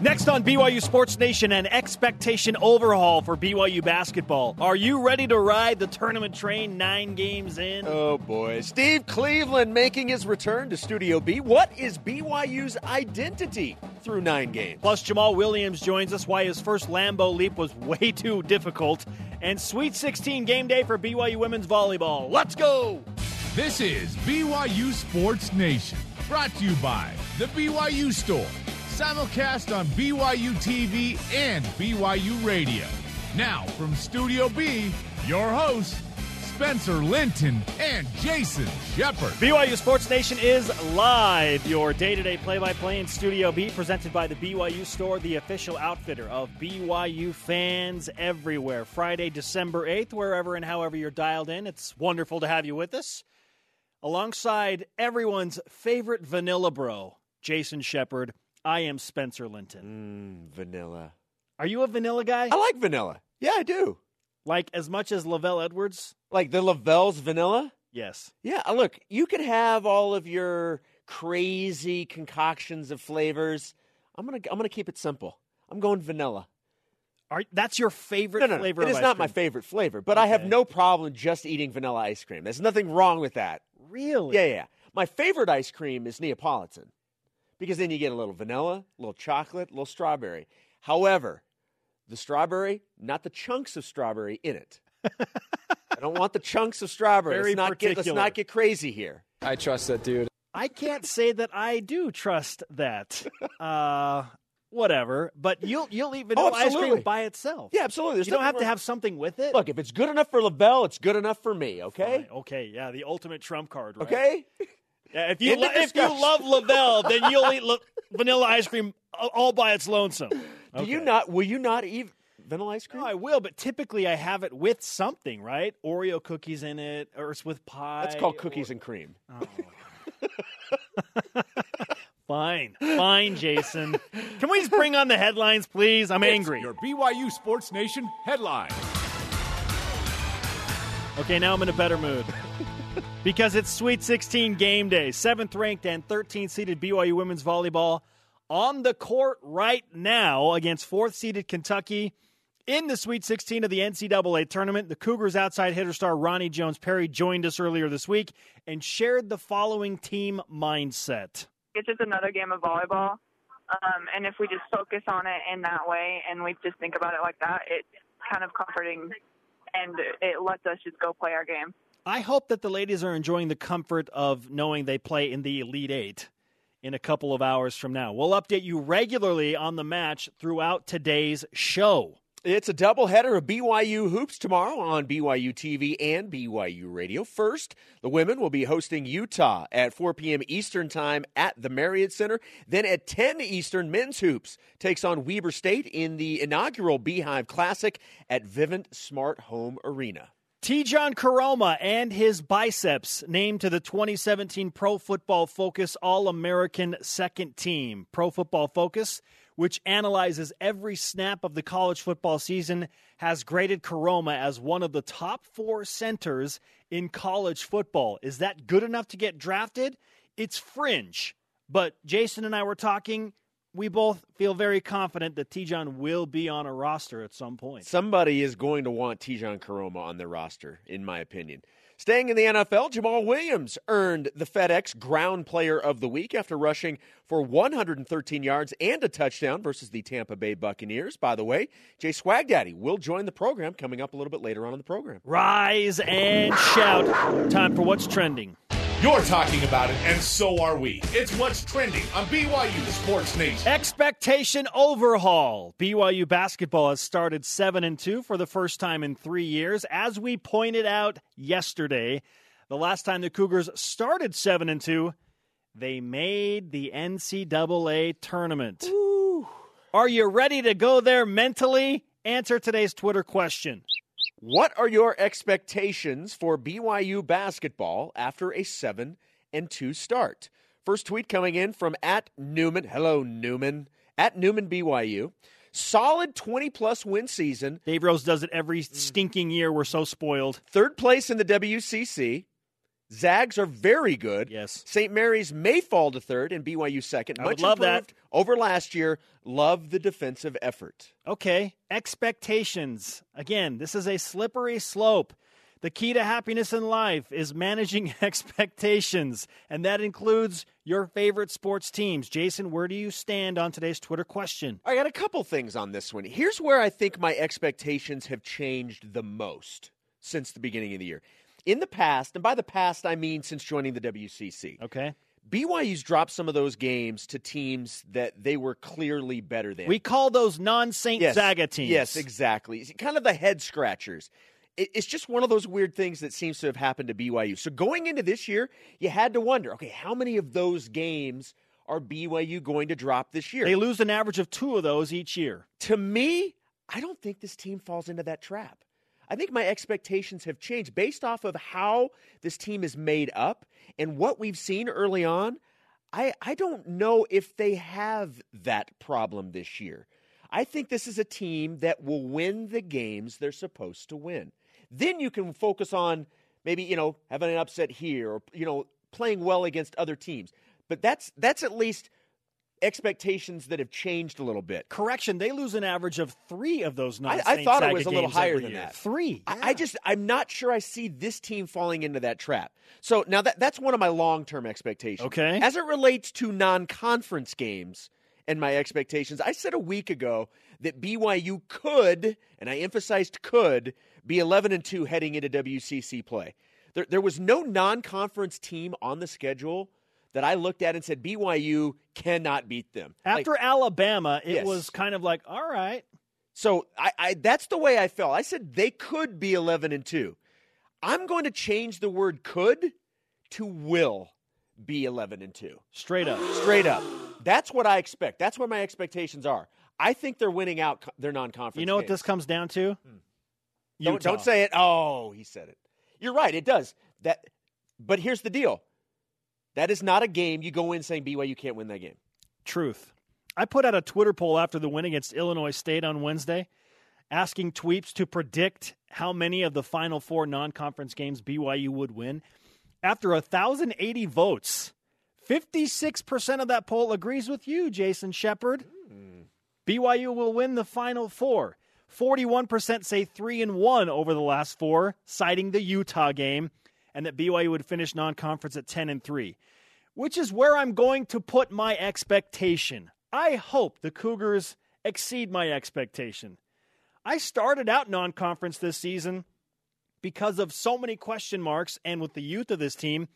Next on BYU Sports Nation, an expectation overhaul for BYU basketball. Are you ready to ride the tournament train nine games in? Oh boy. Steve Cleveland making his return to Studio B. What is BYU's identity through nine games? Plus, Jamal Williams joins us why his first Lambeau leap was way too difficult. And Sweet 16 game day for BYU women's volleyball. Let's go! This is BYU Sports Nation, brought to you by The BYU Store simulcast on BYU TV and BYU Radio. Now, from Studio B, your hosts, Spencer Linton and Jason Shepard. BYU Sports Nation is live, your day to day play by play in Studio B, presented by the BYU Store, the official outfitter of BYU fans everywhere. Friday, December 8th, wherever and however you're dialed in. It's wonderful to have you with us. Alongside everyone's favorite vanilla bro, Jason Shepard. I am Spencer Linton. Mm, vanilla. Are you a vanilla guy? I like vanilla. Yeah, I do. Like as much as LaVell Edwards? Like the LaVell's vanilla? Yes. Yeah, uh, look, you can have all of your crazy concoctions of flavors. I'm gonna I'm gonna keep it simple. I'm going vanilla. Are, that's your favorite no, no, no. flavor. It is not my favorite flavor, but okay. I have no problem just eating vanilla ice cream. There's nothing wrong with that. Really? Yeah, yeah. My favorite ice cream is Neapolitan because then you get a little vanilla, a little chocolate, a little strawberry. However, the strawberry, not the chunks of strawberry in it. I don't want the chunks of strawberry. Very let's, not get, let's not get crazy here. I trust that dude. I can't say that I do trust that. Uh, whatever, but you'll you'll eat vanilla oh, ice cream by itself. Yeah, absolutely. There's you don't have to have something with it. Look, if it's good enough for LaVell, it's good enough for me. Okay. Fine. Okay. Yeah, the ultimate trump card. Right? Okay. Yeah, if you lo- if you love LaVell, then you'll eat la- vanilla ice cream all by its lonesome. Okay. Do you not? Will you not eat vanilla ice cream? No, I will, but typically I have it with something, right? Oreo cookies in it, or it's with pie. That's called cookies or... and cream. Oh. fine, fine, Jason. Can we just bring on the headlines, please? I'm it's angry. Your BYU Sports Nation headline. Okay, now I'm in a better mood because it's Sweet 16 game day. Seventh ranked and 13th seeded BYU women's volleyball on the court right now against fourth seeded Kentucky in the Sweet 16 of the NCAA tournament. The Cougars outside hitter star Roni Jones Perry joined us earlier this week and shared the following team mindset. It's just another game of volleyball. Um, and if we just focus on it in that way and we just think about it like that, it's kind of comforting and it lets us just go play our game. I hope that the ladies are enjoying the comfort of knowing they play in the Elite Eight in a couple of hours from now. We'll update you regularly on the match throughout today's show. It's a doubleheader of BYU hoops tomorrow on BYU TV and BYU Radio. First, the women will be hosting Utah at 4 p.m. Eastern Time at the Marriott Center. Then at 10 Eastern, men's hoops takes on Weber State in the inaugural Beehive Classic at Vivint Smart Home Arena. Tejan Koroma and his biceps named to the 2017 Pro Football Focus All American Second Team. Pro Football Focus, which analyzes every snap of the college football season, has graded Koroma as one of the top four centers in college football. Is that good enough to get drafted? It's fringe. But Jason and I were talking we both feel very confident that Tejan will be on a roster at some point. Somebody is going to want Tejan Koroma on their roster, in my opinion. Staying in the NFL, Jamal Williams earned the FedEx Ground Player of the Week after rushing for 113 yards and a touchdown versus the Tampa Bay Buccaneers. By the way, Jay Swagdaddy will join the program coming up a little bit later on in the program. Rise and shout. Time for what's trending. You're talking about it, and so are we. It's what's trending on BYU Sports Nation. Expectation overhaul. BYU basketball has started 7 and 2 for the first time in three years. As we pointed out yesterday, the last time the Cougars started 7 and 2, they made the NCAA tournament. Ooh. Are you ready to go there mentally? Answer today's Twitter question. What are your expectations for BYU basketball after a 7 and 2 start? First tweet coming in from at Newman. Hello, Newman. At Newman BYU. Solid 20 plus win season. Dave Rose does it every mm. stinking year. We're so spoiled. Third place in the WCC. Zags are very good. Yes. St. Mary's may fall to third and BYU second. I Much love that. over last year. Love the defensive effort. Okay, expectations. Again, this is a slippery slope. The key to happiness in life is managing expectations, and that includes your favorite sports teams. Jason, where do you stand on today's Twitter question? I got a couple things on this one. Here's where I think my expectations have changed the most since the beginning of the year. In the past, and by the past I mean since joining the WCC, Okay. BYU's dropped some of those games to teams that they were clearly better than. We call those non Saint yes, Zaga teams. Yes, exactly. It's Kind of the head scratchers. It's just one of those weird things that seems to have happened to BYU. So going into this year, you had to wonder, okay, how many of those games are BYU going to drop this year? They lose an average of two of those each year. to me, I don't think this team falls into that trap. I think my expectations have changed based off of how this team is made up and what we've seen early on. I, I don't know if they have that problem this year. I think this is a team that will win the games they're supposed to win. Then you can focus on maybe, you know, having an upset here or, you know, playing well against other teams. But that's that's at least expectations that have changed a little bit. Correction, they lose an average of three of those non I thought it was a little higher than that. Three. I, I just I'm not sure I see this team falling into that trap. So now that that's one of my long term expectations. Okay. As it relates to non conference games and my expectations, I said a week ago that BYU could, and I emphasized could, be 11 and two heading into WCC play. There, there was no non conference team on the schedule that I looked at and said BYU cannot beat them. Like, After Alabama, it Yes. was kind of like, all right. so I, I that's the way I felt. I said they could be eleven and two. I'm going to change the word could to will be eleven and two. Straight up. Straight up. That's what I expect. That's where my expectations are. I think they're winning out their non-conference. You know what this comes down to? Hmm. Don't, don't say it. Oh, he said it. You're right. It does. That. But here's the deal. That is not a game you go in saying BYU can't win that game. Truth. I put out a Twitter poll after the win against Illinois State on Wednesday, asking tweeps to predict how many of the final four non conference games BYU would win. After 1,080 votes, 56% of that poll agrees with you, Jason Shepard. BYU will win the final four. 41% say 3 and 1 over the last four, citing the Utah game, and that BYU would finish non-conference at 10 and 3. Which is where I'm going to put my expectation. I hope the Cougars exceed my expectation. I started out non-conference this season because of so many question marks and with the youth of this team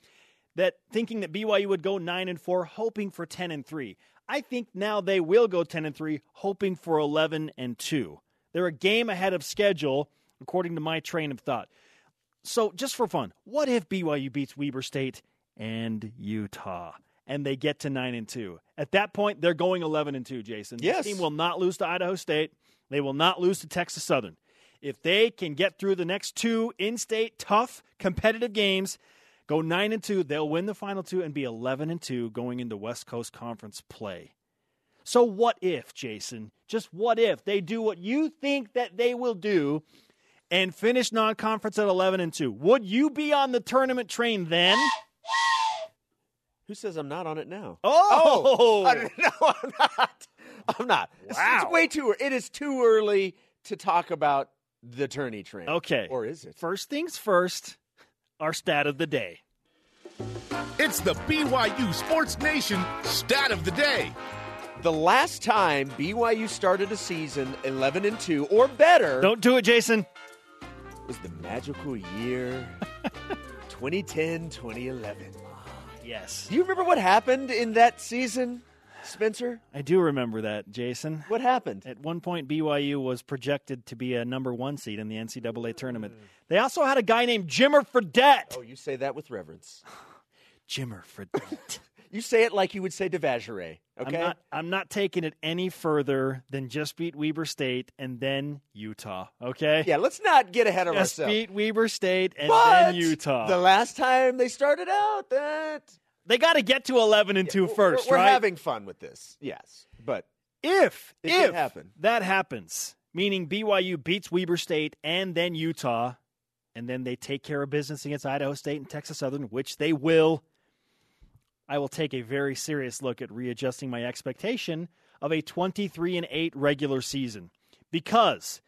that thinking that BYU would go 9 and 4 hoping for 10 and 3. I think now they will go 10 and 3 hoping for 11 and 2. They're a game ahead of schedule according to my train of thought. So, just for fun, what if BYU beats Weber State and Utah and they get to 9 and 2? At that point, they're going 11 and 2, Jason. Yes. This team will not lose to Idaho State. They will not lose to Texas Southern. If they can get through the next two in-state tough competitive games, go 9 and 2, they'll win the final two and be 11 and 2 going into West Coast Conference play. So what if, Jason? Just what if they do what you think that they will do and finish non-conference at 11 and 2? Would you be on the tournament train then? Who says I'm not on it now? Oh! oh I- no, I'm not. I'm not. It's- Wow. It's way too. It is too early to talk about the tourney train. Okay. Or is it? First things first, our stat of the day. It's the BYU Sports Nation stat of the day. The last time BYU started a season 11 and 2 or better Don't do it, Jason. Was the magical year 2010 2011. Ah, yes. Do you remember what happened in that season, Spencer? I do remember that, Jason. What happened? At one point, BYU was projected to be a number one seed in the NCAA tournament. They also had a guy named Jimmer Fredette. Oh, you say that with reverence. Jimmer Fredette. You say it like you would say DeVageray, okay? I'm not. I'm not taking it any further than just beat Weber State and then Utah. Okay. yeah, let's not get ahead of Just ourselves. beat Weber State and but then Utah. The last time they started out, that they got to get to 11 and two We're- first, We're, right? having fun with this, yes. But if if happen. that happens, meaning BYU beats Weber State and then Utah, and then they take care of business against Idaho State and Texas Southern, which they will, I will take a very serious look at readjusting my expectation of a 23 and 8 regular season. Because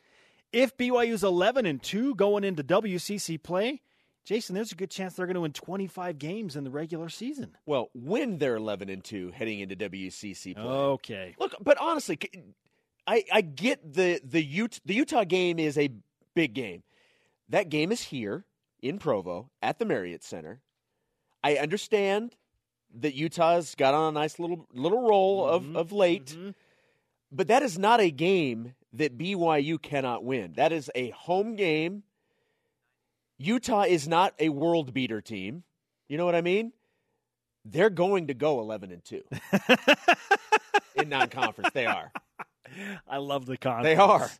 if BYU's 11 and 2 going into WCC play, Jason, there's a good chance they're going to win 25 games in the regular season. Well, when they're 11 and 2 heading into WCC play. Okay. Look, but honestly, I, I get the the Utah, the Utah game is a big game. That game is here in Provo at the Marriott Center. I understand that Utah's got on a nice little little roll Mm-hmm. of, of late, Mhm. but that is not a game that BYU cannot win. That is a home game. Utah is not a world beater team. You know what I mean? They're going to go 11 and 2 in non-conference. They are. I love the conference. They are.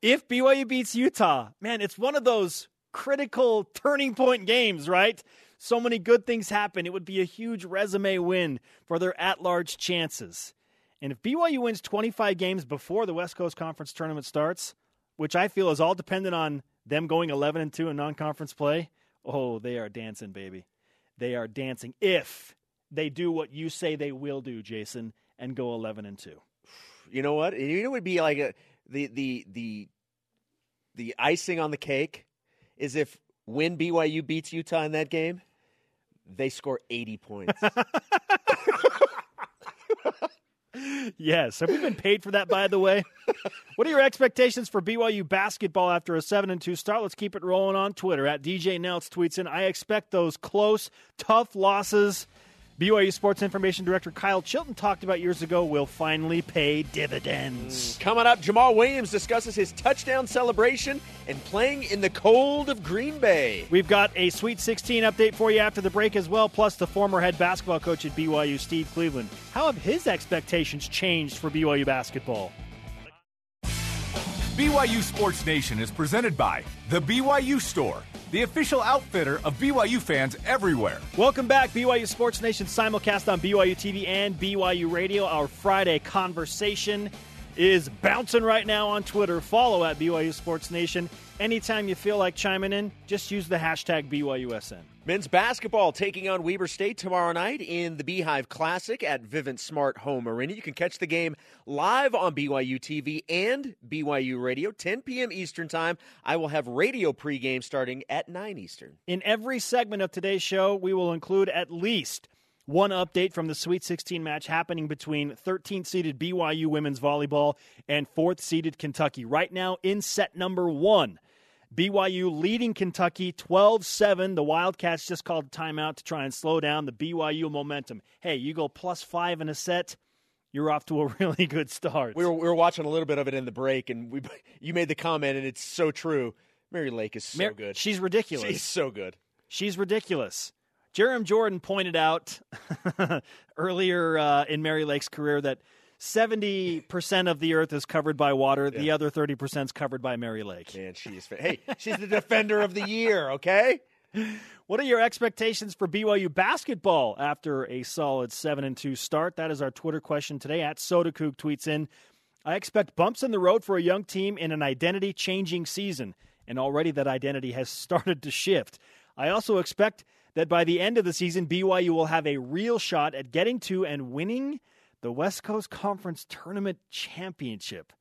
If BYU beats Utah, man, it's one of those critical turning point games, right? So many good things happen. It would be a huge resume win for their at large chances. And if BYU wins 25 games before the West Coast Conference tournament starts, which I feel is all dependent on them going 11 and 2 in non conference play, oh, they are dancing, baby. They are dancing if they do what you say they will do, Jason, and go 11 and 2. You know what? What would be like a, the the the the icing on the cake is if when BYU beats Utah in that game, they score 80 points. Yes. Have we been paid for that, by the way? what are your expectations for BYU basketball after a 7 and 2 start? Let's keep it rolling on Twitter. At DJ Nelts tweets in I expect those close, tough losses. BYU Sports Information Director Kyle Chilton talked about years ago will finally pay dividends. Mm. Coming up, Jamal Williams discusses his touchdown celebration and playing in the cold of Green Bay. We've got a Sweet 16 update for you after the break as well, plus the former head basketball coach at BYU, Steve Cleveland. How have his expectations changed for BYU basketball? BYU Sports Nation is presented by The BYU Store, the official outfitter of BYU fans everywhere. Welcome back, BYU Sports Nation simulcast on BYU TV and BYU Radio. Our Friday conversation is bouncing right now on Twitter. Follow at BYU Sports Nation. Anytime you feel like chiming in, just use the hashtag BYUSN. Men's basketball taking on Weber State tomorrow night in the Beehive Classic at Vivint Smart Home Arena. You can catch the game live on BYU TV and BYU Radio, 10 p.m. Eastern Time. I will have radio pregame starting at 9 Eastern. In every segment of today's show, we will include at least one update from the Sweet 16 match happening between 13th seeded BYU women's volleyball and 4th seeded Kentucky. Right now in set number one. BYU leading Kentucky 12 7. The Wildcats just called a timeout to try and slow down the BYU momentum. Hey, you go plus five in a set, you're off to a really good start. We were, we were watching a little bit of it in the break, and we you made the comment, and it's so true. Mary Lake is so Mar- good. She's ridiculous. She's so good. She's ridiculous. Jarom Jordan pointed out earlier uh, in Mary Lake's career that 70% of the earth is covered by water, the other 30% is covered by Mary Lake. Man, she is. Fa- hey, she's the defender of the year. Okay. What are your expectations for BYU basketball after a solid 7 and 2 start? That is our Twitter question today. At Sodakook tweets in I expect bumps in the road for a young team in an identity changing season, and already that identity has started to shift. I also expect that by the end of the season, BYU will have a real shot at getting to and winning the West Coast Conference Tournament Championship.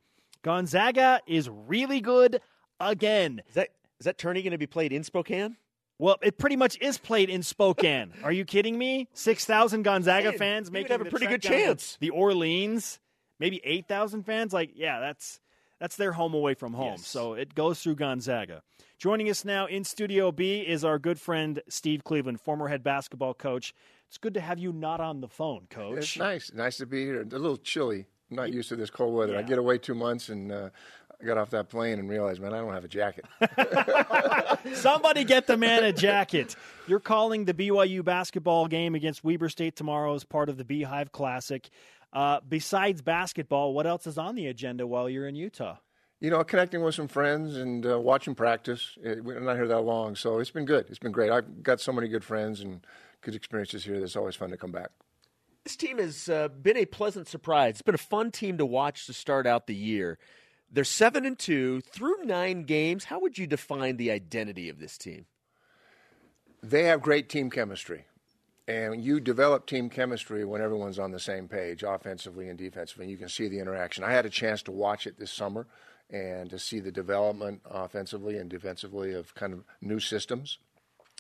Gonzaga is really good again. Is that is that tourney going to be played in Spokane? Well, it pretty much is played in Spokane. Are you kidding me? Six thousand Gonzaga fans would have a pretty good chance. The Orleans, maybe eight thousand fans. Like, yeah, that's that's their home away from home. Yes. So it goes through Gonzaga. Joining us now in Studio B is our good friend Steve Cleveland, former head basketball coach. It's good to have you not on the phone, Coach. It's nice. Nice to be here. A little chilly. I'm not used to this cold weather. I get away two months and uh, I got off that plane and realized, man, I don't have a jacket. Somebody get the man a jacket. You're calling the BYU basketball game against Weber State tomorrow as part of the Beehive Classic. Uh, besides basketball, what else is on the agenda while you're in Utah? you know, connecting with some friends and uh, watching practice. Uh, We're not here that long, so it's been good. It's been great. I've got so many good friends and good experiences here. That's always fun to come back. This team has uh, been a pleasant surprise. It's been a fun team to watch to start out the year. They're seven and two through nine games. How would you define the identity of this team? They have great team chemistry. And you develop team chemistry when everyone's on the same page, offensively and defensively. And you can see the interaction. I had a chance to watch it this summer and to see the development offensively and defensively of kind of new systems,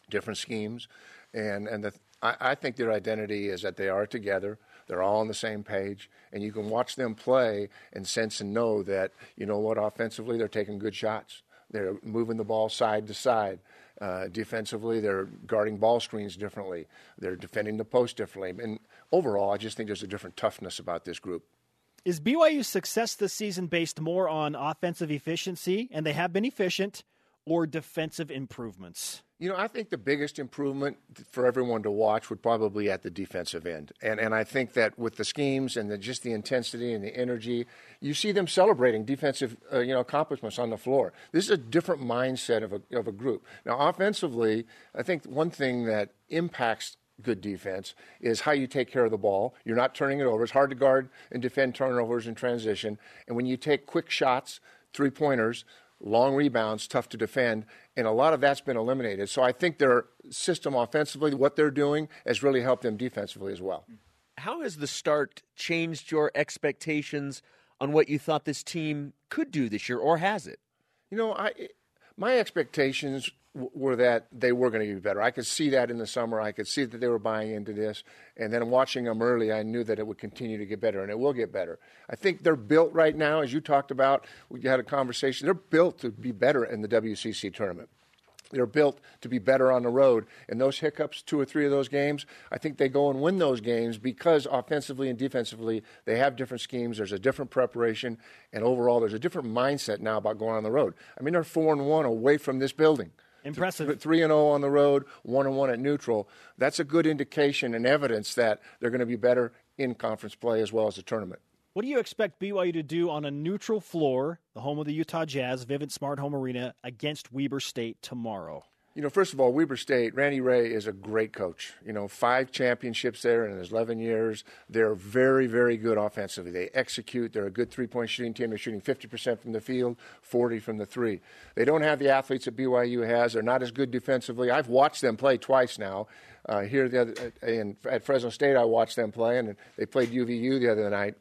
different schemes. And, and the, I, I think their identity is that they are together. They're all on the same page, and you can watch them play and sense and know that you know what offensively they're taking good shots. They're moving the ball side to side. Uh, defensively, they're guarding ball screens differently. They're defending the post differently. And overall, I just think there's a different toughness about this group. Is BYU's success this season based more on offensive efficiency, and they have been efficient, or defensive improvements? You know, I think the biggest improvement for everyone to watch would probably at the defensive end, and and I think that with the schemes and the, just the intensity and the energy, you see them celebrating defensive, uh, you know, accomplishments on the floor. This is a different mindset of a of a group. Now, offensively, I think one thing that impacts good defense is how you take care of the ball. You're not turning it over. It's hard to guard and defend turnovers in transition, and when you take quick shots, three pointers long rebounds, tough to defend, and a lot of that's been eliminated. So I think their system offensively, what they're doing, has really helped them defensively as well. How has the start changed your expectations on what you thought this team could do this year, or has it? You know, I my expectations were that they were going to be better. I could see that in the summer. I could see that they were buying into this. And then watching them early, I knew that it would continue to get better, and it will get better. I think they're built right now, as you talked about. We had a conversation. They're built to be better in the WCC tournament. They're built to be better on the road. And those hiccups, two or three of those games, I think they go and win those games because offensively and defensively, they have different schemes. There's a different preparation. And overall, there's a different mindset now about going on the road. I mean, they're 4 and 1 away from this building. Impressive. Three and zero oh on the road, one and one at neutral. That's a good indication and evidence that they're going to be better in conference play as well as the tournament. What do you expect BYU to do on a neutral floor, the home of the Utah Jazz, Vivint Smart Home Arena, against Weber State tomorrow? You know, first of all, Weber State, Randy Rahe is a great coach. You know, five championships there in his 11 years. They're very, very good offensively. They execute. They're a good three point shooting team. They're shooting 50% from the field, 40 from the three. They don't have the athletes that BYU has. They're not as good defensively. I've watched them play twice now. Uh, here the other, in, at Fresno State, I watched them play, and they played UVU the other night.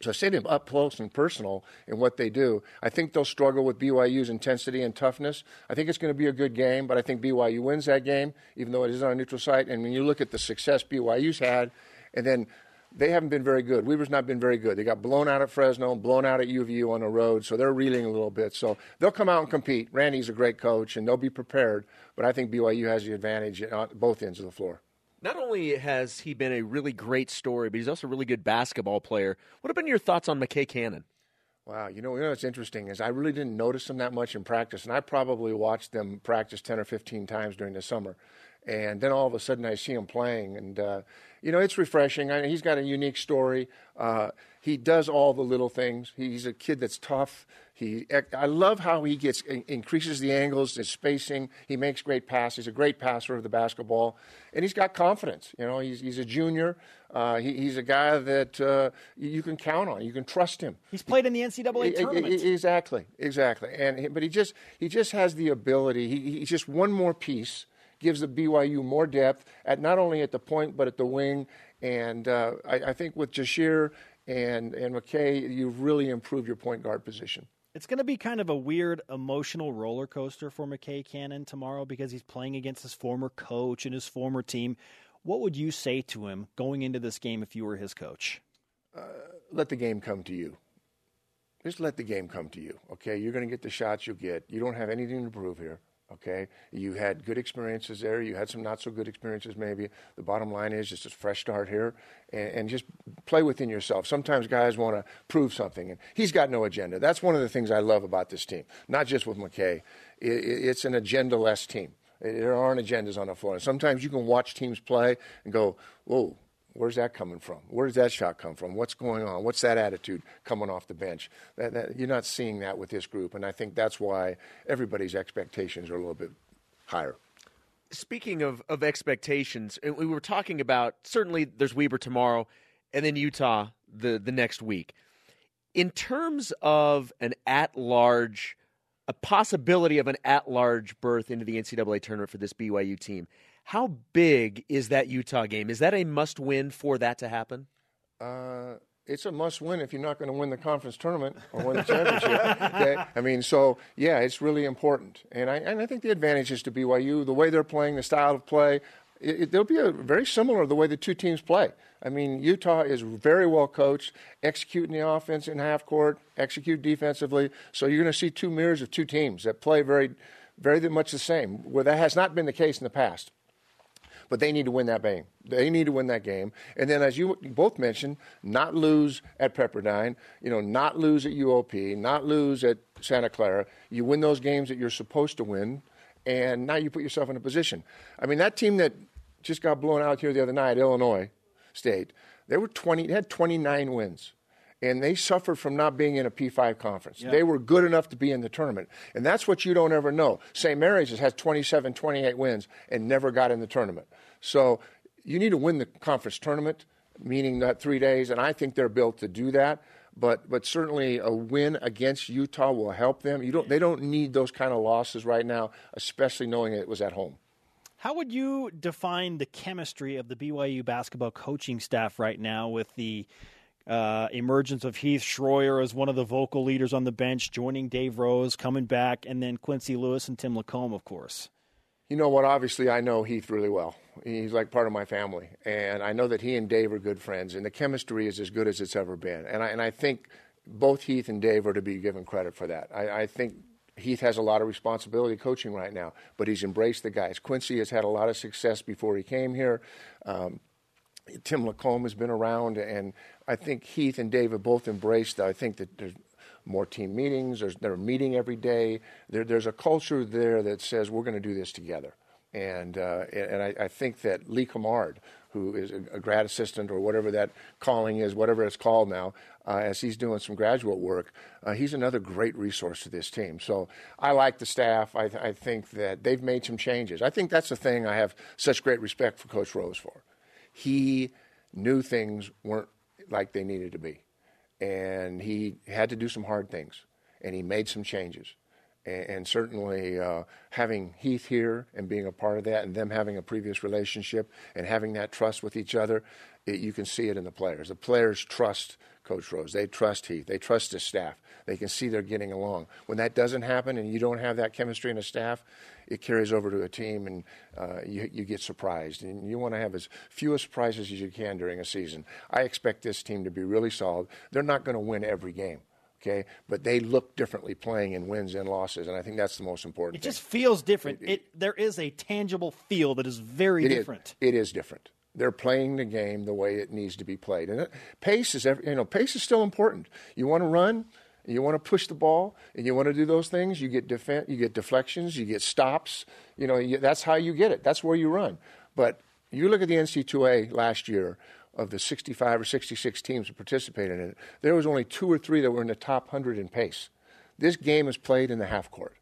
So them up close and personal in what they do. I think they'll struggle with BYU's intensity and toughness. I think it's going to be a good game, but I think BYU wins that game, even though it is on a neutral site. And when you look at the success BYU's had, and then they haven't been very good. Weber's not been very good. They got blown out at Fresno, blown out at UVU on the road, so they're reeling a little bit. So they'll come out and compete. Randy's a great coach, and they'll be prepared. But I think BYU has the advantage at both ends of the floor. Not only has he been a really great story, but he's also a really good basketball player. What have been your thoughts on McKay Cannon? Wow, you know, you know what's interesting is I really didn't notice them that much in practice, and I probably watched them practice ten or fifteen times during the summer, and then all of a sudden I see him playing, and uh, you know, it's refreshing. I, he's got a unique story. Uh, he does all the little things. He's a kid that's tough. He, I love how he gets increases the angles, his spacing. He makes great passes. He's a great passer of the basketball, and he's got confidence. You know, he's he's a junior. Uh, he, he's a guy that uh, you can count on. You can trust him. He's played in the NCAA tournament. Exactly, exactly. And but he just he just has the ability. He, he's just one more piece gives the BYU more depth at not only at the point but at the wing. And uh, I, I think with Jahshire and and McKay, you've really improved your point guard position. It's going to be kind of a weird emotional roller coaster for McKay Cannon tomorrow because he's playing against his former coach and his former team. What would you say to him going into this game if you were his coach? Uh, let the game come to you. Just let the game come to you. Okay, you're going to get the shots you get. You don't have anything to prove here. Okay, you had good experiences there. You had some not so good experiences, maybe. The bottom line is just a fresh start here, and, and just play within yourself. Sometimes guys want to prove something, and he's got no agenda. That's one of the things I love about this team. Not just with McKay, it, it's an agenda-less team. There aren't agendas on the floor. And sometimes you can watch teams play and go, "Whoa, Where's that coming from? Where does that shot come from? What's going on? What's that attitude coming off the bench? That, that, you're not seeing that with this group, and I think that's why everybody's expectations are a little bit higher. Speaking of, of expectations, we were talking about certainly there's Weber tomorrow, and then Utah the the next week. In terms of an at large, a possibility of an at large berth into the NCAA tournament for this BYU team, how big is that Utah game? Is that a must win for that to happen? Uh, it's a must win if you're not going to win the conference tournament or win the championship. okay? I mean, so yeah, it's really important. And I, and I think the advantage is to BYU, the way they're playing, the style of play, it, it, they'll be a, very similar the way the two teams play. I mean, Utah is very well coached, executing the offense in half court, execute defensively. So you're going to see two mirrors of two teams that play very, very much the same. Where that has not been the case in the past. But they need to win that game. They need to win that game. And then, as you both mentioned, not lose at Pepperdine, you know, not lose at UOP, not lose at Santa Clara. You win those games that you're supposed to win, and now you put yourself in a position. I mean, that team that just got blown out here the other night, Illinois State, they were 20, they had 29 wins and they suffered from not being in a P5 conference. They were good enough to be in the tournament. And that's what you don't ever know. St. Mary's has had 27, 28 wins and never got in the tournament. So you need to win the conference tournament, meaning that three days, and I think they're built to do that. But but certainly a win against Utah will help them. You don't they don't need those kind of losses right now, especially knowing it was at home. How would you define the chemistry of the BYU basketball coaching staff right now with the uh, emergence of Heath Schroyer as one of the vocal leaders on the bench, joining Dave Rose, coming back, and then Quincy Lewis and Tim LaComb, of course. You know what? Obviously, I know Heath really well. He's like part of my family, and I know that he and Dave are good friends, and the chemistry is as good as it's ever been. And I, and I think both Heath and Dave are to be given credit for that. I, I think Heath has a lot of responsibility coaching right now, but he's embraced the guys. Quincy has had a lot of success before he came here. Um, Tim LaComb has been around, and I think Heath and Dave have both embraced. I think that there's more team meetings. There's, they're meeting every day. There, there's a culture there that says we're going to do this together. And uh, and I, I, think that Lee Cummard, who is a, grad assistant or whatever that calling is, whatever it's called now, uh, as he's doing some graduate work, uh, he's another great resource to this team. So I like the staff. I, I think that they've made some changes. I think that's the thing I have such great respect for Coach Rose for. He knew things weren't like they needed to be. And he had to do some hard things, and he made some changes. And, certainly uh, having Heath here and being a part of that, and them having a previous relationship and having that trust with each other, it, you can see it in the players. The players trust Coach Rose. They trust Heath. They trust his staff. They can see they're getting along. When that doesn't happen and you don't have that chemistry in a staff, it carries over to a team and uh, you, you get surprised. And you want to have as few surprises as you can during a season. I expect this team to be really solid. They're not going to win every game okay? But they look differently playing in wins and losses, and I think that's the most important. It thing. just feels different. It, it, there is a tangible feel that is very it different. Is, it is different. They're playing the game the way it needs to be played, and pace is you know pace is still important. You want to run, you want to push the ball and you want to do those things, you get defen- you get deflections, you get stops. You know, you, that's how you get it. That's where you run. But you look at the NC2A last year of the 65 or 66 teams that participated in it, there was only two or three that were in the top 100 in pace. This game is played in the half court.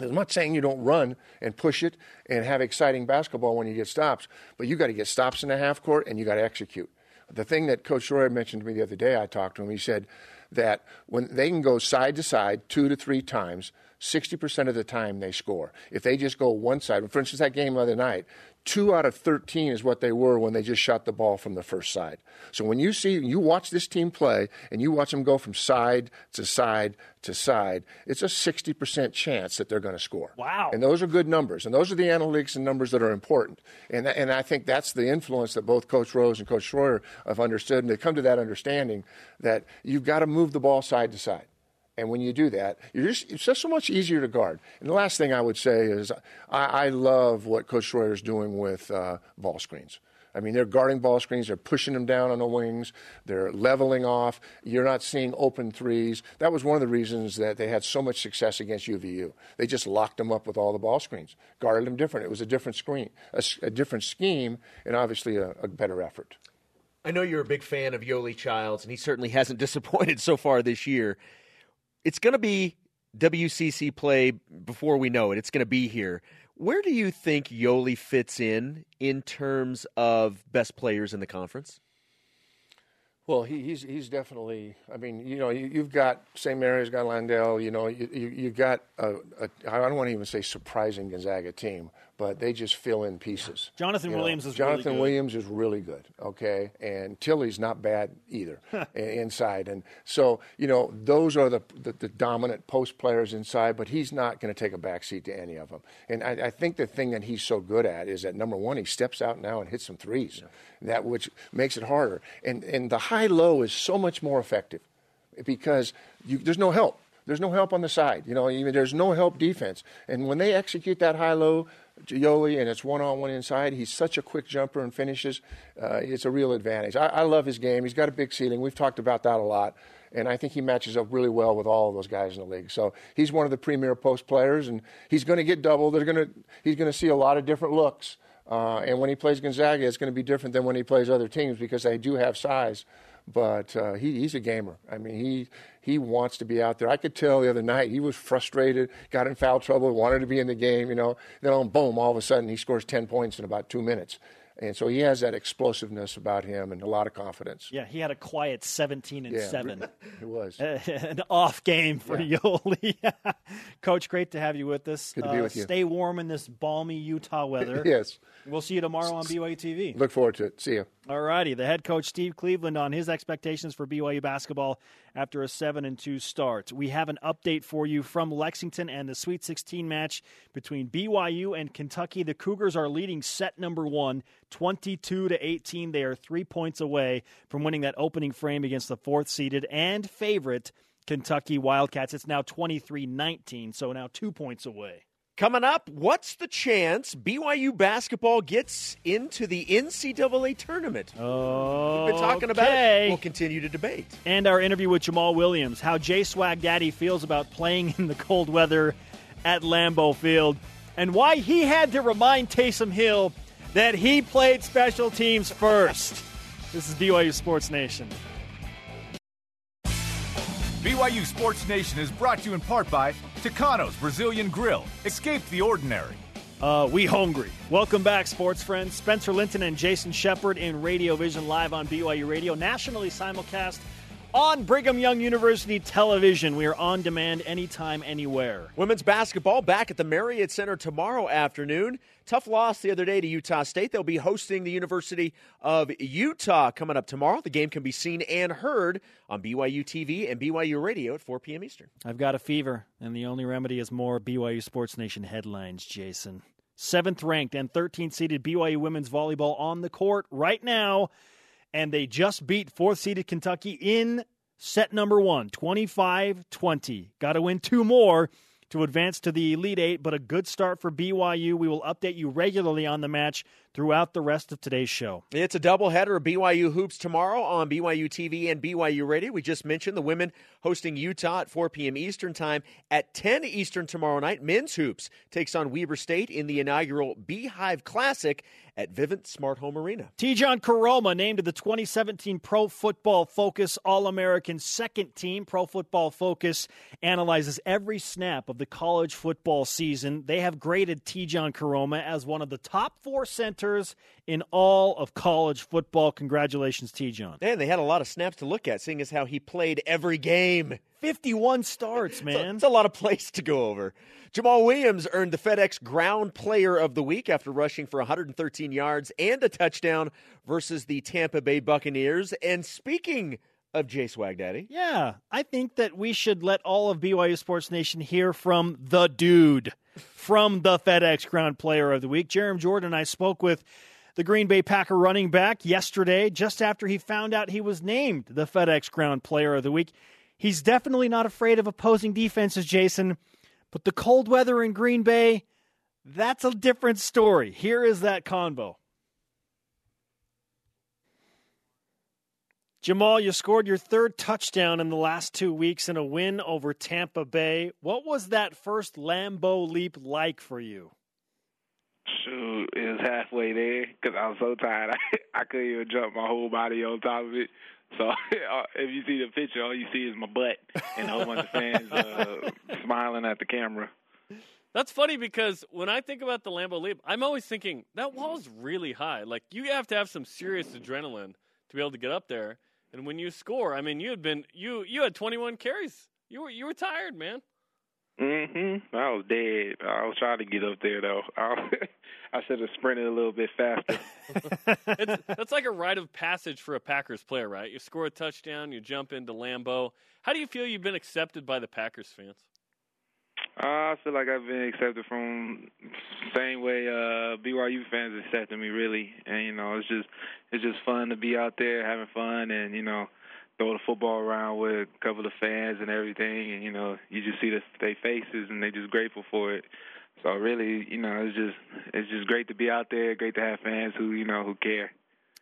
I'm not saying you don't run and push it and have exciting basketball when you get stops, but you got to get stops in the half court and you got to execute. The thing that Coach Roy mentioned to me the other day, I talked to him. He said, that when they can go side to side two to three times, 60% of the time they score. If they just go one side, for instance, that game the other night, two out of 13 is what they were when they just shot the ball from the first side. So when you see, you watch this team play and you watch them go from side to side to side, it's a 60% chance that they're going to score. Wow. And those are good numbers. And those are the analytics and numbers that are important. And, and I think that's the influence that both Coach Rose and Coach Schroyer have understood. And they come to that understanding that you've got to move the ball side to side. And when you do that, just, it's just so much easier to guard. And the last thing I would say is I, I love what Coach Schroyer is doing with uh, ball screens. I mean, they're guarding ball screens, they're pushing them down on the wings, they're leveling off. You're not seeing open threes. That was one of the reasons that they had so much success against UVU. They just locked them up with all the ball screens, guarded them different. It was a different screen, a, a different scheme, and obviously a, a better effort. I know you're a big fan of Yoeli Childs, and he certainly hasn't disappointed so far this year it's going to be WCC play before we know it. It's going to be here. Where do you think Yoeli fits in in terms of best players in the conference? Well, he, he's he's definitely. I mean, you know, you, you've got St. Mary's, got Landale. You know, you you, you got a, a. I don't want to even say surprising Gonzaga team, but they just fill in pieces. Jonathan You know, Williams is Jonathan really good. Williams is really good. Okay, and Tillie's not bad either inside. And so you know, those are the, the the dominant post players inside. But he's not going to take a backseat to any of them. And I, I think the thing that he's so good at is that number one, he steps out now and hits some threes. That which makes it harder. And and the high low is so much more effective because you, there's no help. There's no help on the side. You know, even there's no help defense. And when they execute that high low, Yoeli, and it's one on one inside, he's such a quick jumper and finishes. Uh, it's a real advantage. I, I love his game. He's got a big ceiling. We've talked about that a lot. And I think he matches up really well with all of those guys in the league. So he's one of the premier post players, and he's going to get double. They're going to, he's going to see a lot of different looks. Uh, and when he plays Gonzaga, it's going to be different than when he plays other teams because they do have size but uh, he, he's a gamer. I mean, he he wants to be out there. I could tell the other night he was frustrated, got in foul trouble, wanted to be in the game. You know, then boom, all of a sudden he scores ten points in about two minutes, and so he has that explosiveness about him and a lot of confidence. Yeah, he had a quiet 17 and Yeah, 7. It was. An off game for Yoeli. Coach, great to have you with us. Good to be Uh, with you. Stay warm in this balmy Utah weather. yes, We'll see you tomorrow on BYU TV. look forward to it. See you. All righty. The head coach, Steve Cleveland, on his expectations for BYU basketball after a 7 and 2 start. We have an update for you from Lexington and the Sweet 16 match between BYU and Kentucky. The Cougars are leading set number one, 22 to 18. They are three points away from winning that opening frame against the fourth seeded and favorite Kentucky Wildcats. It's now 23 19, so now two points away. Coming up, what's the chance BYU basketball gets into the NCAA tournament? Oh, We've been talking about it. We'll continue to debate. and our interview with Jamal Williams, how Jay Swag Daddy feels about playing in the cold weather at Lambeau Field, and why he had to remind Taysom Hill that he played special teams first. This is BYU Sports Nation. BYU Sports Nation is brought to you in part by Tucano's Brazilian Grill. Escape the ordinary. Uh, we hungry. Welcome back, sports friends. Spencer Linton and Jason Shepard in Radio Vision live on BYU Radio, nationally simulcast on Brigham Young University television. We are on demand anytime, anywhere. Women's basketball back at the Marriott Center tomorrow afternoon. Tough loss the other day to Utah State. They'll be hosting the University of Utah coming up tomorrow. The game can be seen and heard on BYU TV and BYU Radio at 4 p.m. Eastern. I've got a fever, and the only remedy is more BYU Sports Nation headlines, Jason. Seventh ranked and 13th seeded BYU women's volleyball on the court right now, and they just beat fourth seeded Kentucky in set number one, 25 20. Got to win two more to advance to the Elite Eight, but a good start for BYU. We will update you regularly on the match throughout the rest of today's show. It's a doubleheader of BYU hoops tomorrow on BYU TV and BYU Radio. We just mentioned the women hosting Utah at 4 p.m. Eastern Time. At 10 Eastern tomorrow night, men's hoops takes on Weber State in the inaugural Beehive Classic at Vivint Smart Home Arena. Tejan Koroma named to the 2017 Pro Football Focus All American second team. Pro Football Focus analyzes every snap of the college football season. They have graded Tejan Koroma as one of the top four centers in all of college football. Congratulations, Tejan. And they had a lot of snaps to look at, seeing as how he played every game. 51 starts, man. It's a lot of place to go over. Jamal Williams earned the FedEx Ground Player of the Week after rushing for 113 yards and a touchdown versus the Tampa Bay Buccaneers. And speaking of Jay Swag Daddy, Yeah, I think that we should let all of BYU Sports Nation hear from the dude, from the FedEx Ground Player of the Week. Jarom Jordan and I spoke with the Green Bay Packer running back yesterday, just after he found out he was named the FedEx Ground Player of the Week. He's definitely not afraid of opposing defenses, Jason, but the cold weather in Green Bay, that's a different story. Here is that convo. Jamal, you scored your third touchdown in the last two weeks in a win over Tampa Bay. What was that first Lambeau leap like for you? Shoot, it was halfway there because I was so tired. I, I couldn't even jump my whole body on top of it. So if you see the picture, all you see is my butt and a whole bunch of fans uh, smiling at the camera. That's funny because when I think about the Lambeau Leap, I'm always thinking that wall's really high. Like you have to have some serious adrenaline to be able to get up there. And when you score, I mean, you had been you you had 21 carries. You were you were tired, man. Mhm. I was dead. I was trying to get up there though. I, I should have sprinted a little bit faster. it's, that's like a rite of passage for a Packers player, right? You score a touchdown, you jump into Lambeau. How do you feel you've been accepted by the Packers fans? Uh, I feel like I've been accepted from the same way uh BYU fans accepted me really, and you know it's just it's just fun to be out there having fun and you know throw the football around with a couple of fans and everything, and you know you just see the, their faces and they're just grateful for it. So really, you know, it's just it's just great to be out there, great to have fans who you know who care.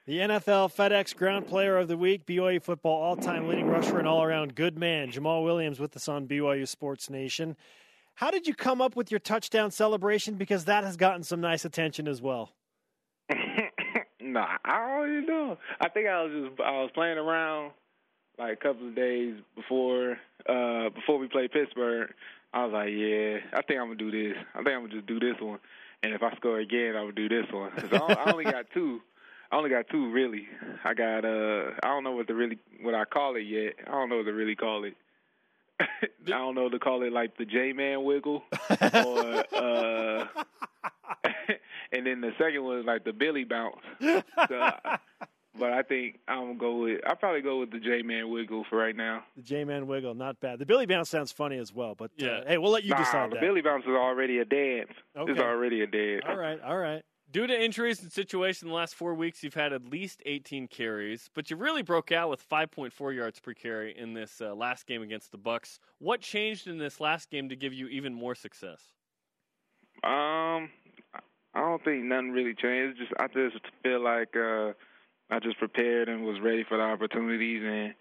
The NFL FedEx Ground Player of the Week, BYU football all-time leading rusher and all-around good man, Jamaal Williams with us on BYU Sports Nation. How did you come up with your touchdown celebration? Because that has gotten some nice attention as well. nah, I already know. I think I was just I was playing around like a couple of days before uh before we played Pittsburgh. I was like, yeah, I think I'm gonna do this. I think I'm gonna just do this one, and if I score again, I would do this one. So I only got two. I only got two really. I got uh I don't know what to really what I call it yet. I don't know what to really call it. I don't know to call it like the J Man wiggle or uh and then the second one is like the Billy bounce. So, but I think I'm gonna go with I'll probably go with the J Man wiggle for right now. The J Man wiggle, not bad. The Billy bounce sounds funny as well, but uh, Yeah. hey, we'll let you nah, decide the that. Billy bounce is already a dance. It's already a dance. all right, all right. Due to injuries and situation in the last four weeks, you've had at least 18 carries, but you really broke out with 5.4 yards per carry in this uh, last game against the Bucks. What changed in this last game to give you even more success? Um, I don't think nothing really changed. Just I just feel like uh, I just prepared and was ready for the opportunities and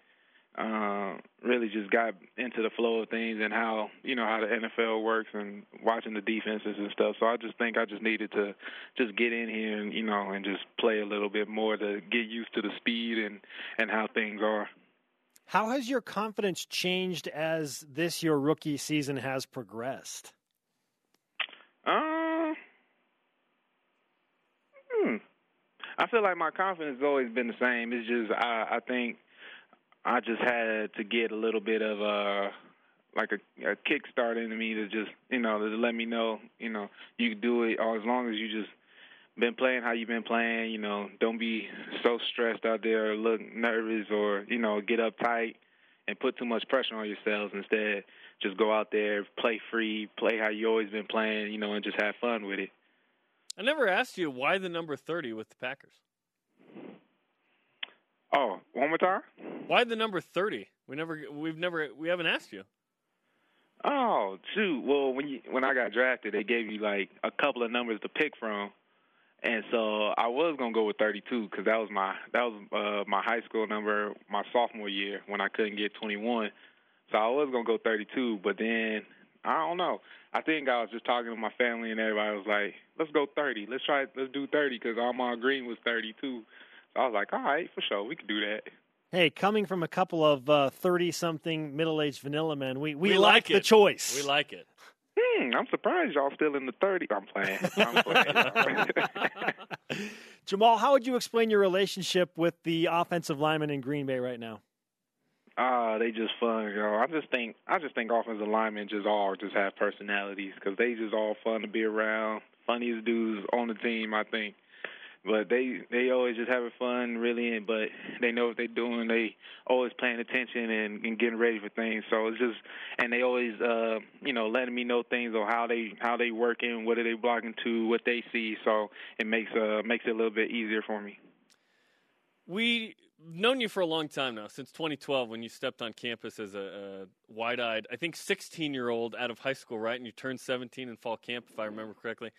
uh, really just got into the flow of things and how you know how the NFL works and watching the defenses and stuff. So I just think I just needed to just get in here and you know and just play a little bit more to get used to the speed and and how things are. How has your confidence changed as this your rookie season has progressed? Uh, hmm. I feel like my confidence has always been the same. It's just I I think I just had to get a little bit of a like a, a kickstart into me to just you know to let me know you know you can do it or as long as you just been playing how you've been playing. You know, don't be so stressed out there, or look nervous, or you know get uptight and put too much pressure on yourselves. Instead, just go out there, play free, play how you always been playing. You know, and just have fun with it. I never asked you why the number 30 with the Packers. Oh, one more time. Why the number 30? We never we've never we haven't asked you. Oh, shoot. Well, when you when I got drafted, they gave you like a couple of numbers to pick from, and so I was gonna go with 32 because that was my that was uh, my high school number my sophomore year when I couldn't get 21. So I was gonna go 32, but then I don't know. I think I was just talking to my family and everybody was like, "Let's go 30. Let's try. Let's do 30 because Ahman Green was 32." So I was like, "All right, for sure, we could do that." Hey, coming from a couple of thirty-something middle-aged vanilla men, we, we, We like, like the choice. We like it. Hmm, I'm surprised y'all still in the 30. I'm playing. I'm playing. Jamaal, how would you explain your relationship with the offensive lineman in Green Bay right now? Ah, they just fun, yo. I just think I just think offensive linemen just all just have personalities because they just all fun to be around. Funniest dudes on the team, I think. But they they always just having fun, really. and- But they know what they're doing. They always paying attention and, and getting ready for things. So it's just, and they always, uh, you know, letting me know things on how they how they working, what are they blocking to, what they see. So it makes uh makes it a little bit easier for me. We known you for a long time now, since 2012 when you stepped on campus as a, a wide-eyed, I think 16-year-old out of high school, right? And you turned 17 in fall camp, if I remember correctly.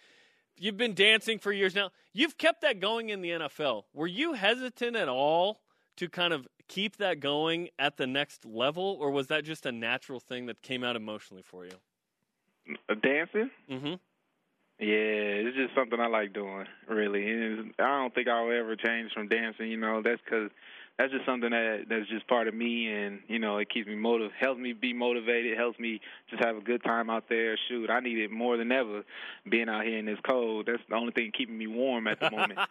You've been dancing for years now. You've kept that going in the NFL. Were you hesitant at all to kind of keep that going at the next level, or was that just a natural thing that came out emotionally for you? Uh, dancing. Mm-hmm. Yeah, it's just something I like doing, really. And I don't think I'll ever change from dancing. You know, that's because that's just something that that's just part of me, and you know, it keeps me motiv, helps me be motivated, helps me just have a good time out there. Shoot, I need it more than ever, being out here in this cold. That's the only thing keeping me warm at the moment.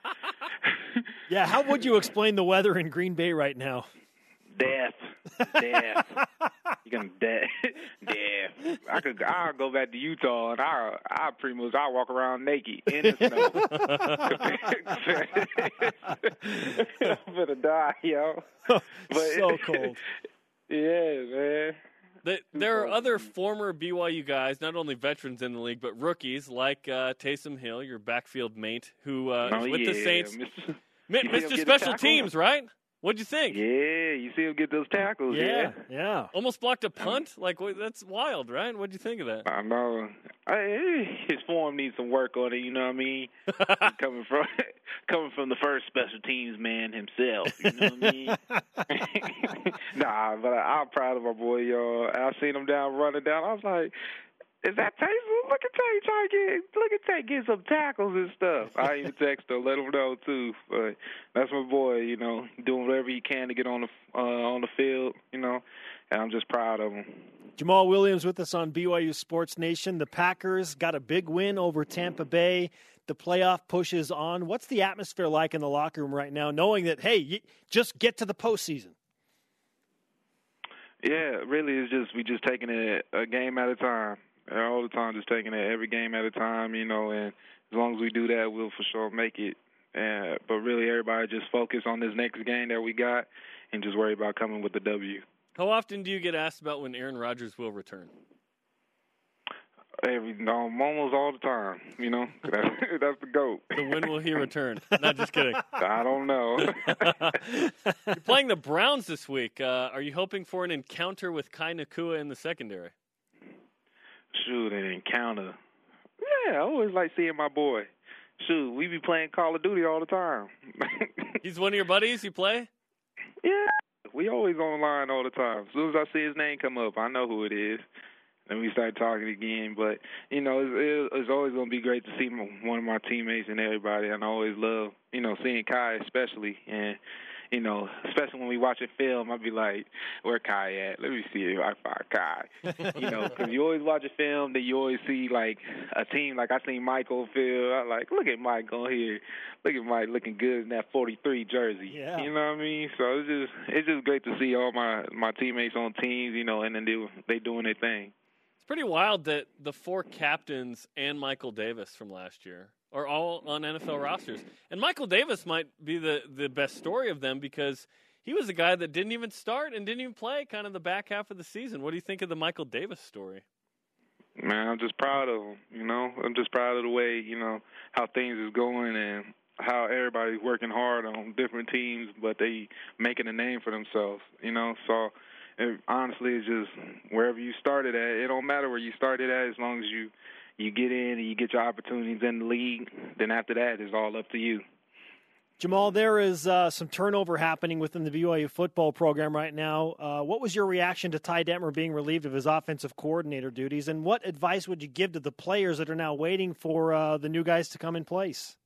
Yeah, how would you explain the weather in Green Bay right now? Death, death. You're gonna death, death. I could, I'll go back to Utah and I, I pretty much, I walk around naked in the snow. I'm gonna die, yo. But, so cold. Yeah, man. The, there are other former BYU guys, not only veterans in the league, but rookies like uh, Taysom Hill, your backfield mate, who uh, oh, with yeah. the Saints. Mr. Mi- You see him Mr. Special? Teams, right? What'd you think? Yeah, you see him get those tackles. Yeah, yeah. Almost blocked a punt. Like that's wild, right? What'd you think of that? I know. I, eh, his form needs some work on it. You know what I mean? coming from coming from the first special teams man himself. You know what I mean? nah, but I, I'm proud of my boy, y'all. I seen him down running down. I was like, "Is that Taysom? Look at Tay trying to get look at Tay get some tackles and stuff." I even text him, let him know too. But that's my boy. You know, doing whatever he can to get on the uh, on the field. You know, and I'm just proud of him. Jamaal Williams with us on BYU Sports Nation. The Packers got a big win over Tampa Bay. The playoff pushes on. What's the atmosphere like in the locker room right now, knowing that hey, you just get to the postseason? Yeah, really, it's just we just taking it a game at a time. All the time, just taking it every game at a time, you know. And as long as we do that, we'll for sure make it. Uh, but really, everybody just focus on this next game that we got, and just worry about coming with the W. How often do you get asked about when Aaron Rodgers will return? Every um, almost all the time, you know. That's, that's the goat. So when will he return? Not just kidding. I don't know. You're playing the Browns this week. Uh, are you hoping for an encounter with Kai Nacua in the secondary? Shoot, an encounter. Yeah, I always like seeing my boy. Shoot, we be playing Call of Duty all the time. He's one of your buddies you play? Yeah, we always online all the time. As soon as I see his name come up, I know who it is. And we start talking again. But you know, it's, it's always going to be great to see one of my teammates and everybody. And I always love, you know, seeing Kai especially. And you know, especially when we watch a film, I'd be like, "Where Kai at? Let me see if I find Kai." you know, because you always watch a film, then you always see like a team. Like I seen Michael Field. I like, look at Mike on here. Look at Mike looking good in that 43 jersey. Yeah. You know what I mean? So it's just it's just great to see all my my teammates on teams. You know, and then they they doing their thing. It's pretty wild that the four captains and Michael Davis from last year are all on NFL rosters. And Michael Davis might be the, the best story of them because he was a guy that didn't even start and didn't even play kind of the back half of the season. What do you think of the Michael Davis story? Man, I'm just proud of them. You know, I'm just proud of the way you know how things is going and how everybody's working hard on different teams, but they making a name for themselves. You know, so it, honestly, it's just wherever you started at. It don't matter where you started at as long as you you get in and you get your opportunities in the league. Then after that, it's all up to you. Jamaal, there is uh, some turnover happening within the BYU football program right now. Uh, what was your reaction to Ty Detmer being relieved of his offensive coordinator duties, and what advice would you give to the players that are now waiting for uh, the new guys to come in place?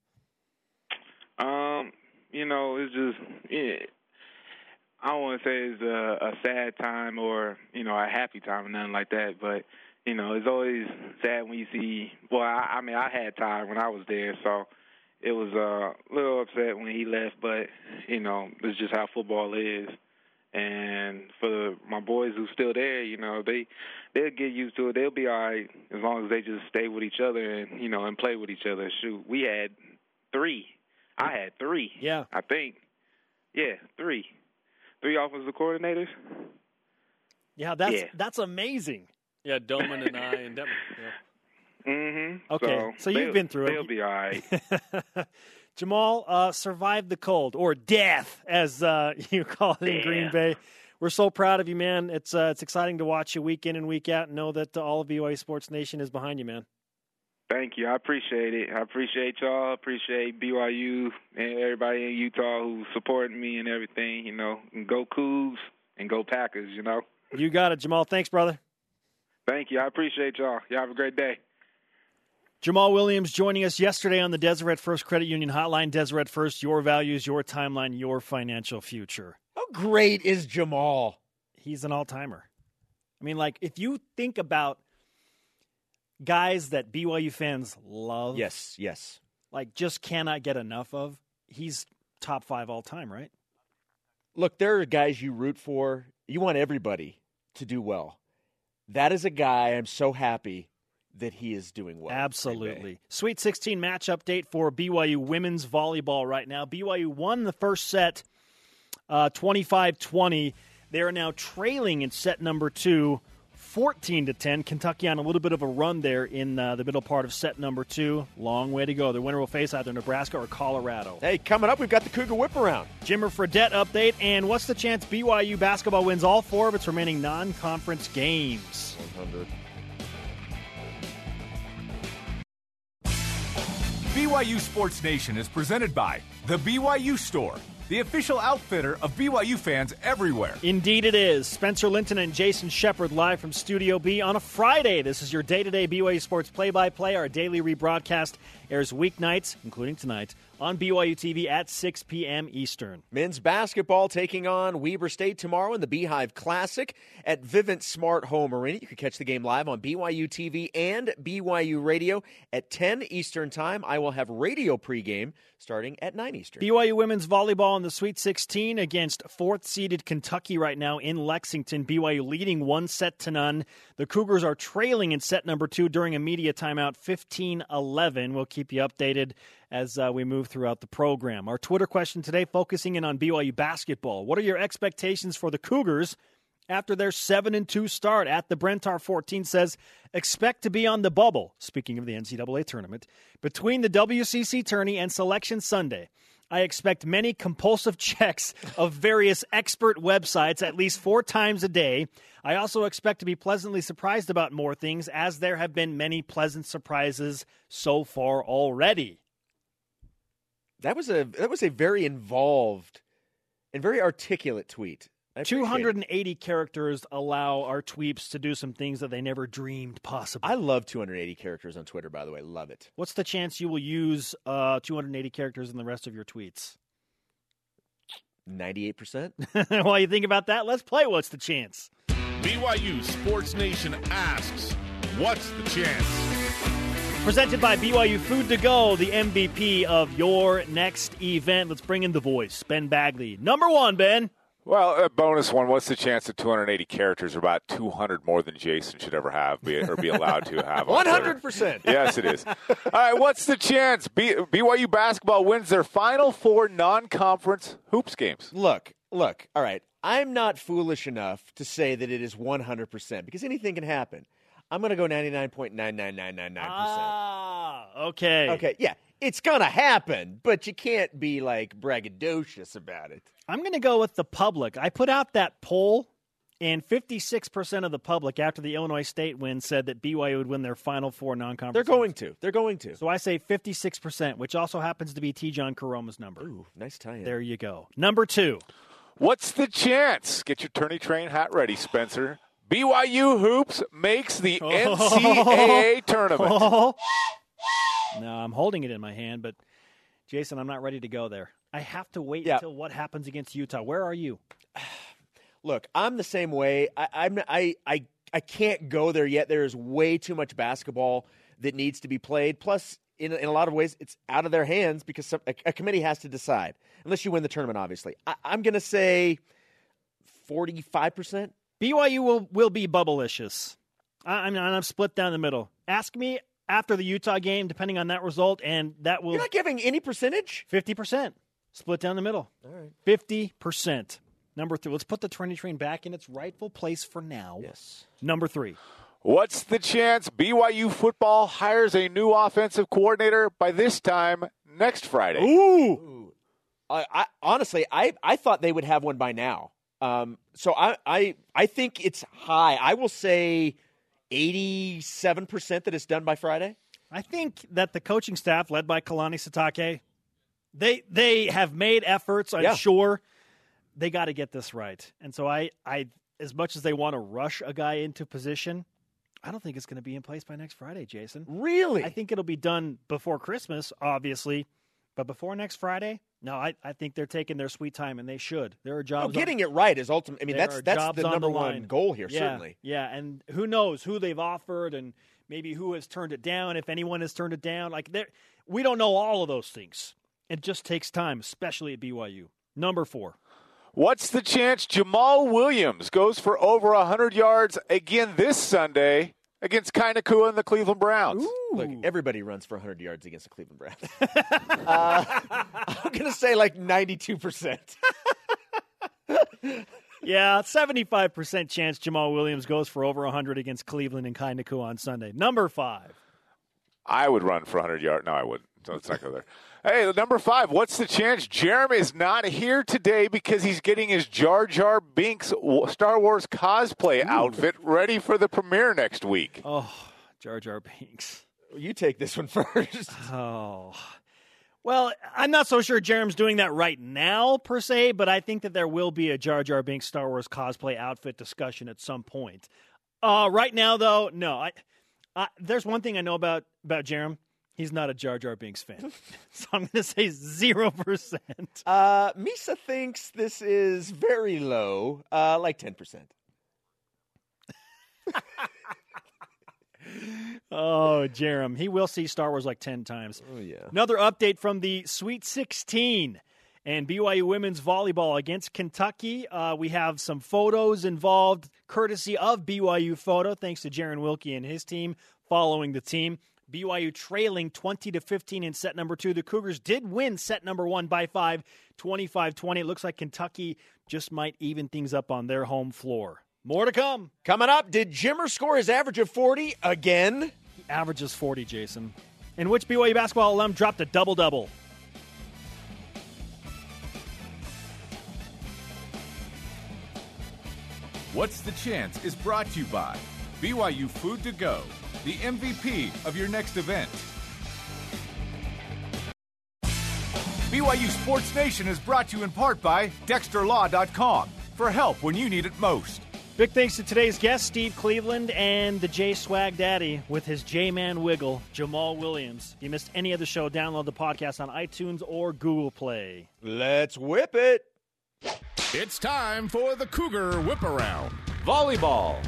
Um, you know, it's just yeah, I don't want to say it's a, a sad time or you know a happy time or nothing like that, but you know it's always sad when you see. Well, I, I mean, I had Ty when I was there, so it was uh, a little upset when he left, but you know it's just how football is. And for the, my boys who's still there, you know they they'll get used to it. They'll be all right as long as they just stay with each other and you know and play with each other. Shoot, we had three. I had three. Yeah. I think. Yeah, three. Three offensive coordinators. Yeah, that's Yeah. that's amazing. Yeah, Doman and I and Detmer. Yeah. Mm-hmm. Okay, so you've they'll- been through it. They'll be all right. Jamaal, uh, survived the cold or death, as uh, you call it in Green Bay. We're so proud of you, man. It's uh, it's exciting to watch you week in and week out, and know that uh, all of BYU Sports Nation is behind you, man. Thank you. I appreciate it. I appreciate y'all. Appreciate BYU and everybody in Utah who's supporting me and everything. You know, and go Cougs and go Packers. You know. You got it, Jamaal. Thanks, brother. Thank you. I appreciate y'all. Y'all have a great day. Jamaal Williams joining us yesterday on the Deseret First Credit Union Hotline. Deseret First, your values, your timeline, your financial future. How great is Jamaal? He's an all timer. I mean, like, if you think about guys that BYU fans love, Yes, yes. like, just cannot get enough of, he's top five all time, right? look, there are guys you root for. You want everybody to do well. That is a guy I'm so happy that he is doing well. Absolutely. Sweet 16 match update for BYU women's volleyball right now. BYU won the first set uh, 25 uh, 20. They are now trailing in set number two 14 to 10. Kentucky on a little bit of a run there in uh, the middle part of set number two. Long way to go. The winner will face either Nebraska or Colorado. Hey, coming up, we've got the Cougar Whip Around. Jimmer Fredette update. And what's the chance BYU basketball wins all four of its remaining non conference games? 100. BYU Sports Nation is presented by The BYU Store the official outfitter of BYU fans everywhere. Indeed, it is. Spencer Linton and Jason Shepard live from Studio B on a Friday. This is your day to day BYU Sports play by play. Our daily rebroadcast airs weeknights, including tonight, on BYU TV at 6 p.m. Eastern. Men's basketball taking on Weber State tomorrow in the Beehive Classic at Vivint Smart Home Arena. You can catch the game live on BYU TV and BYU Radio at 10 Eastern Time. I will have radio pregame starting at 9 Eastern. BYU women's volleyball in the Sweet 16 against fourth seeded Kentucky right now in Lexington. BYU leading one set to none. The Cougars are trailing in set number two during a media timeout 15 11. We'll keep you updated as uh, we move throughout the program. Our Twitter question today focusing in on BYU basketball. What are your expectations for the Cougars? after their 7 and 2 start at the Brentar 14 says expect to be on the bubble speaking of the NCAA tournament between the WCC tourney and selection Sunday I expect many compulsive checks of various expert websites at least four times a day. I also expect to be pleasantly surprised about more things, as there have been many pleasant surprises so far already. That was a that was a very involved and very articulate tweet. 280 characters allow our tweeps to do some things that they never dreamed possible. I love 280 characters on Twitter, by the way. Love it. What's the chance you will use uh, 280 characters in the rest of your tweets? 98%. While you think about that, let's play What's the Chance? BYU Sports Nation asks, What's the chance? Presented by BYU Food to Go, the MVP of your next event. Let's bring in the voice, Ben Bagley. Number one, Ben. Well, a bonus one. What's the chance that 280 characters are about 200 more than Jason should ever have be, or be allowed to have? 100%. Yes, it is. All right, what's the chance B- BYU basketball wins their final four non-conference hoops games? Look, look. All right, I'm not foolish enough to say that it is 100% because anything can happen. I'm going to go 99.99999%. Ah, okay. Okay, yeah. It's going to happen, but you can't be like braggadocious about it. I'm going to go with the public. I put out that poll, and 56% of the public after the Illinois State win said that BYU would win their final four non conference. They're going to. They're going to. So I say 56%, which also happens to be Tejan Koroma's number. Ooh, nice tie in. There you go. Number two. What's the chance? Get your tourney train hat ready, Spencer. BYU Hoops makes the NCAA tournament. no, I'm holding it in my hand, but Jason, I'm not ready to go there. I have to wait yeah. until what happens against Utah. Where are you? Look, I'm the same way. I, I'm I I I can't go there yet. There is way too much basketball that needs to be played. Plus, in, in a lot of ways, it's out of their hands because some, a, a, committee has to decide. Unless you win the tournament, obviously. I, am going to say 45%. BYU will, will be bubblicious. I, I'm, I'm split down the middle. Ask me after the Utah game, depending on that result, and that will. You're not giving any percentage? 50%. Split down the middle. All right. 50%. Number three. Let's put the tourney train back in its rightful place for now. Yes. Number three. What's the chance BYU football hires a new offensive coordinator by this time next Friday? Ooh. Ooh. I, I, honestly, I, I thought they would have one by now. Um, so I, I, I think it's high. I will say 87% that it's done by Friday. I think that the coaching staff, led by Kalani Sitake, they they have made efforts. I'm yeah. sure they got to get this right. And so I, I, as much as they want to rush a guy into position, I don't think it's going to be in place by next Friday, Jason. Really? I think it'll be done before Christmas, obviously, but before next Friday. No, I, I think they're taking their sweet time, and they should. There are oh, jobs. No, getting on, it right is ultimate. I mean, that's that's the number the one goal here, yeah, certainly. Yeah, and who knows who they've offered, and maybe who has turned it down, if anyone has turned it down. Like we don't know all of those things. It just takes time, especially at BYU. Number four. What's the chance Jamaal Williams goes for over 100 yards again this Sunday against Kai Nacua and the Cleveland Browns? Look, everybody runs for 100 yards against the Cleveland Browns. uh, I'm going to say like 92%. Yeah, 75% chance Jamaal Williams goes for over 100 against Cleveland and Kai Nacua on Sunday. Number five. I would run for 100 yards. No, I wouldn't. So let's not go there. Hey, number five. What's the chance Jeremy is not here today because he's getting his Jar Jar Binks Star Wars cosplay outfit ready for the premiere next week? Oh, Jar Jar Binks. You take this one first. Oh. Well, I'm not so sure Jerem's doing that right now, per se, but I think that there will be a Jar Jar Binks Star Wars cosplay outfit discussion at some point. Uh, right now, though, no. I, I, there's one thing I know about, about Jerem. He's not a Jar Jar Binks fan. so I'm going to say 0%. Uh, Misa thinks this is very low, uh, like 10%. oh, Jerem. He will see Star Wars like 10 times. Oh, yeah. Another update from the Sweet 16 and BYU women's volleyball against Kentucky. Uh, we have some photos involved, courtesy of BYU Photo, thanks to Jaron Wilkie and his team following the team. BYU trailing 20 to 15 in set number two. The Cougars did win set number one by five, 25 20. It looks like Kentucky just might even things up on their home floor. More to come. Coming up, did Jimmer score his average of 40 again? He averages 40, Jason. In which BYU basketball alum dropped a double double? What's the Chance is brought to you by BYU Food to Go, the MVP of your next event. BYU Sports Nation is brought to you in part by DexterLaw.com for help when you need it most. Big thanks to today's guest, Steve Cleveland, and the J Swag Daddy with his J Man Wiggle, Jamaal Williams. If you missed any of the show, download the podcast on iTunes or Google Play. Let's whip it. It's time for the Cougar Whip Around. Volleyball.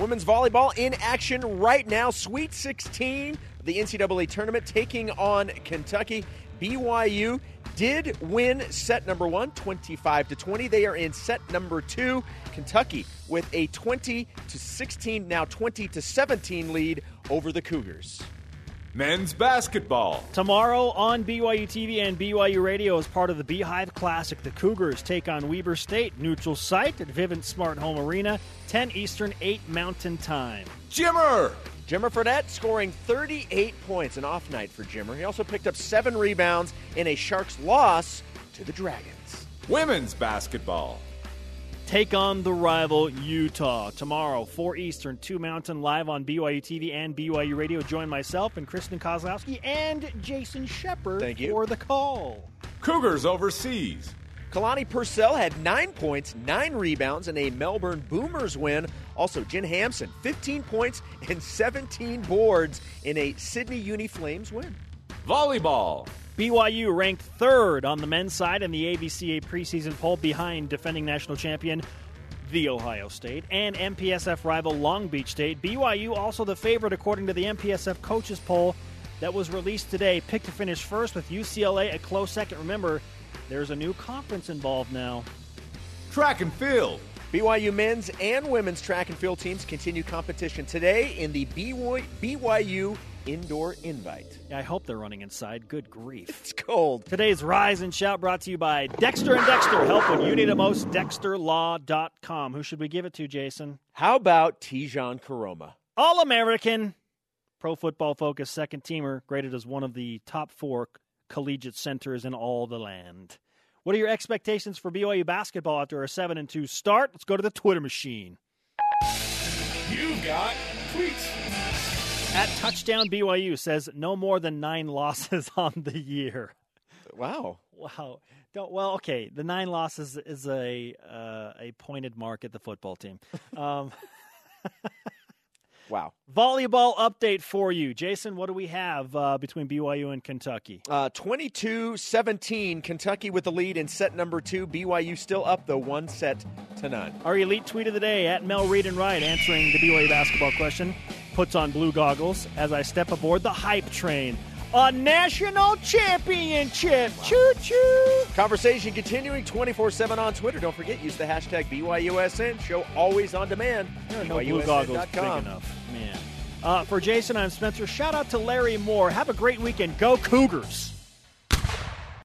Women's volleyball in action right now. Sweet 16, the NCAA tournament taking on Kentucky. BYU did win set number one, 25 to 20. They are in set number two. Kentucky with a 20 to 16, now 20 to 17 lead over the Cougars. Men's basketball. Tomorrow on BYU TV and BYU Radio as part of the Beehive Classic, the Cougars take on Weber State, neutral site at Vivint Smart Home Arena, 10 Eastern, 8 Mountain Time. Jimmer. Jimmer Fredette scoring 38 points, an off night for Jimmer. He also picked up seven rebounds in a Sharks loss to the Dragons. Women's basketball. Take on the rival Utah tomorrow, 4 Eastern, 2 Mountain, live on BYU TV and BYU Radio. Join myself and Kristen Kozlowski and Jason Shepard Thank you. for the call. Cougars overseas. Kalani Purcell had nine points, nine rebounds, and a Melbourne Boomers win. Also, Jen Hamson, 15 points and 17 boards in a Sydney Uni Flames win. Volleyball. BYU ranked third on the men's side in the AVCA preseason poll behind defending national champion the Ohio State and MPSF rival Long Beach State. BYU also the favorite according to the MPSF coaches poll that was released today. Picked to finish first with UCLA a close second. Remember, there's a new conference involved now. Track and field. BYU men's and women's track and field teams continue competition today in the BYU Indoor Invite. Yeah, I hope they're running inside. Good grief. It's cold. Today's Rise and Shout brought to you by Dexter and Dexter. Help when you need it most. DexterLaw.com. Who should we give it to, Jason? How about Tejan Koroma? All American, Pro Football Focus second teamer, graded as one of the top four collegiate centers in all the land. What are your expectations for BYU basketball after a 7 and 2 start? Let's go to the Twitter machine. You've got tweets. At touchdown BYU says no more than nine losses on the year. Wow. Wow. Don't well. Okay, the nine losses is a uh, a pointed mark at the football team. Um, Wow. volleyball update for you, Jason. What do we have uh, between BYU and Kentucky? Uh, 22-17, Kentucky with the lead in set number two. BYU still up, though, one set to none. Our elite tweet of the day at Mel Reed and Wright answering the BYU basketball question puts on blue goggles as I step aboard the hype train. a national championship. Choo choo. Conversation continuing 24 7 on Twitter. Don't forget, use the hashtag BYUSN. Show always on demand. There are no blue goggles big enough, man. Uh, for Jason, I'm Spencer. Shout out to Larry Moore. Have a great weekend. Go Cougars.